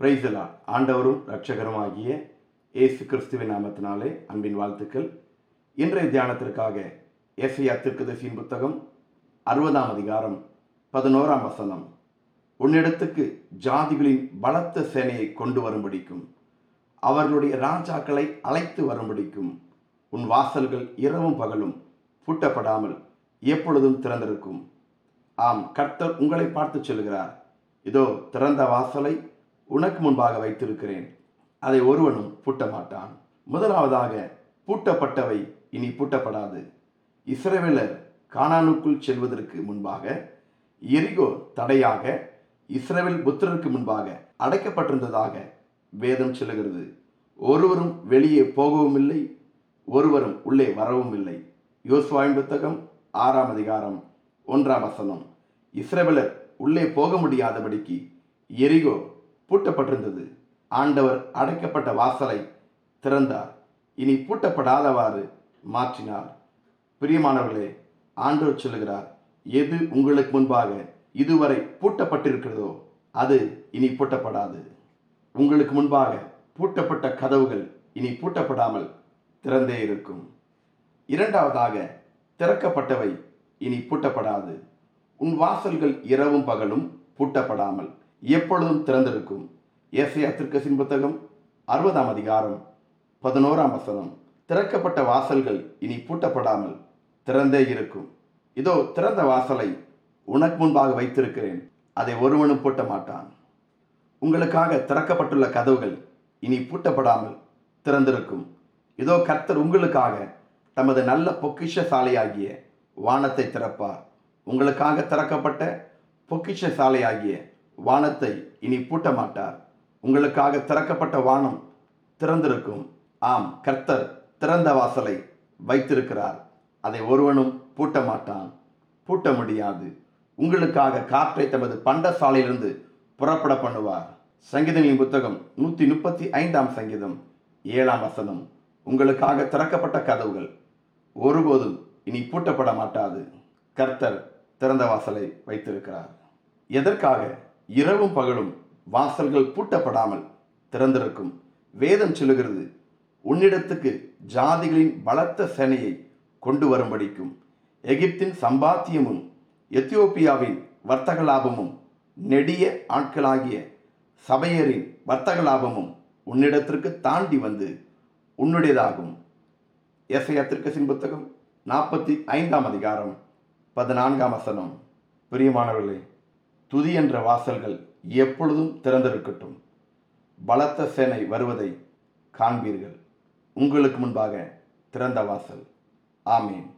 பிரைசலா ஆண்டவரும் இரட்சகருமாகிய இயேசு கிறிஸ்துவின் நாமத்தினாலே அன்பின் வாழ்த்துக்கள். இன்றைய தியானத்திற்காக எஸ்ஐயா திருக்குதசியின் புத்தகம் அறுபதாம் அதிகாரம் பதினோராம் வசனம். உன்னிடத்துக்கு ஜாதிகளின் பலத்த சேனையை கொண்டு வரும்படிக்கும் அவர்களுடைய ராஜாக்களை அழைத்து வரும்படிக்கும் உன் வாசல்கள் இரவும் பகலும் பூட்டப்படாமல் எப்பொழுதும் திறந்திருக்கும். ஆம் கர்த்தர் உங்களை பார்த்து சொல்கிறார் இதோ திறந்த வாசலை உனக்கு முன்பாக வைத்திருக்கிறேன். அதை ஒருவனும் பூட்ட மாட்டான் முதலாவதாக பூட்டப்பட்டவை இனி பூட்டப்படாது. இஸ்ரவேலர் கானானுக்குள் செல்வதற்கு முன்பாக எரிகோ தடையாக இஸ்ரவேல் புத்திரருக்கு முன்பாக அடைக்கப்பட்டிருந்ததாக வேதம் சொல்லுகிறது. ஒருவரும் வெளியே போகவும் இல்லை ஒருவரும் உள்ளே வரவும் இல்லை யோசுவாயின் புத்தகம் ஆறாம் அதிகாரம் ஒன்றாம் வசனம். இஸ்ரவேலர் உள்ளே போக முடியாதபடிக்கு எரிகோ பூட்டப்பட்டிருந்தது. ஆண்டவர் அடைக்கப்பட்ட வாசலை திறந்தார். இனி பூட்டப்படாதவாறு மாற்றினார். பிரியமானவர்களே ஆண்டவர் சொல்லுகிறார் எது உங்களுக்கு முன்பாக இதுவரை பூட்டப்பட்டிருக்கிறதோ அது இனி பூட்டப்படாது. உங்களுக்கு முன்பாக பூட்டப்பட்ட கதவுகள் இனி பூட்டப்படாமல் திறந்தே இருக்கும். இரண்டாவதாக திறக்கப்பட்டவை இனி பூட்டப்படாது. உன் வாசல்கள் இரவும் பகலும் பூட்டப்படாமல் எப்பொழுதும் திறந்திருக்கும் ஏசையா திருக்கசின் புத்தகம் அறுபதாம் அதிகாரம் பதினோராம் வசனம். திறக்கப்பட்ட வாசல்கள் இனி பூட்டப்படாமல் திறந்தே இருக்கும். இதோ திறந்த வாசலை உனக்கு முன்பாக வைத்திருக்கிறேன். அதை ஒருவனும் பூட்ட மாட்டான். உங்களுக்காக திறக்கப்பட்டுள்ள கதவுகள் இனி பூட்டப்படாமல் திறந்திருக்கும். இதோ கர்த்தர் உங்களுக்காக தமது நல்ல பொக்கிஷ சாலையாகிய வானத்தை திறப்பார். உங்களுக்காக திறக்கப்பட்ட பொக்கிஷ சாலையாகிய வானத்தை இனி பூட்ட மாட்டார் உங்களுக்காக திறக்கப்பட்ட வானம் திறந்திருக்கும். ஆம் கர்த்தர் திறந்த வாசலை வைத்திருக்கிறார். அதை ஒருவனும் பூட்ட மாட்டான் பூட்ட முடியாது. உங்களுக்காக காற்றை தமது பண்ட சாலையிலிருந்து புறப்பட பண்ணுவார். சங்கீதங்களின் புத்தகம் நூற்றி முப்பத்தி ஐந்தாம் சங்கீதம் ஏழாம் வசனம். உங்களுக்காக திறக்கப்பட்ட கதவுகள் ஒருபோதும் இனி பூட்டப்பட மாட்டாது கர்த்தர் திறந்த வாசலை வைத்திருக்கிறார். எதற்காக? இரவும் பகலும் வாசல்கள் பூட்டப்படாமல் திறந்திருக்கும். வேதம் சொல்லுகிறது உன்னிடத்துக்கு ஜாதிகளின் பலத்த சேனையை கொண்டு வரும்படிக்கும். எகிப்தின் சம்பாத்தியமும் எத்தியோப்பியாவின் வர்த்தக லாபமும் நெடிய ஆட்களாகிய சபையரின் வர்த்தக லாபமும் உன்னிடத்திற்கு தாண்டி வந்து உன்னுடையதாகும். எஸ்ஐயத்திற்கு புத்தகம் நாற்பத்தி ஐந்தாம் அதிகாரம் பதினான்காம் வசனம். பிரியமானவர்களே துதி என்ற வாசல்கள் எப்பொழுதும் திறந்திருக்கட்டும். பலத்த சேனை வருவதை காண்பீர்கள். உங்களுக்கு முன்பாக திறந்த வாசல். ஆமீன்.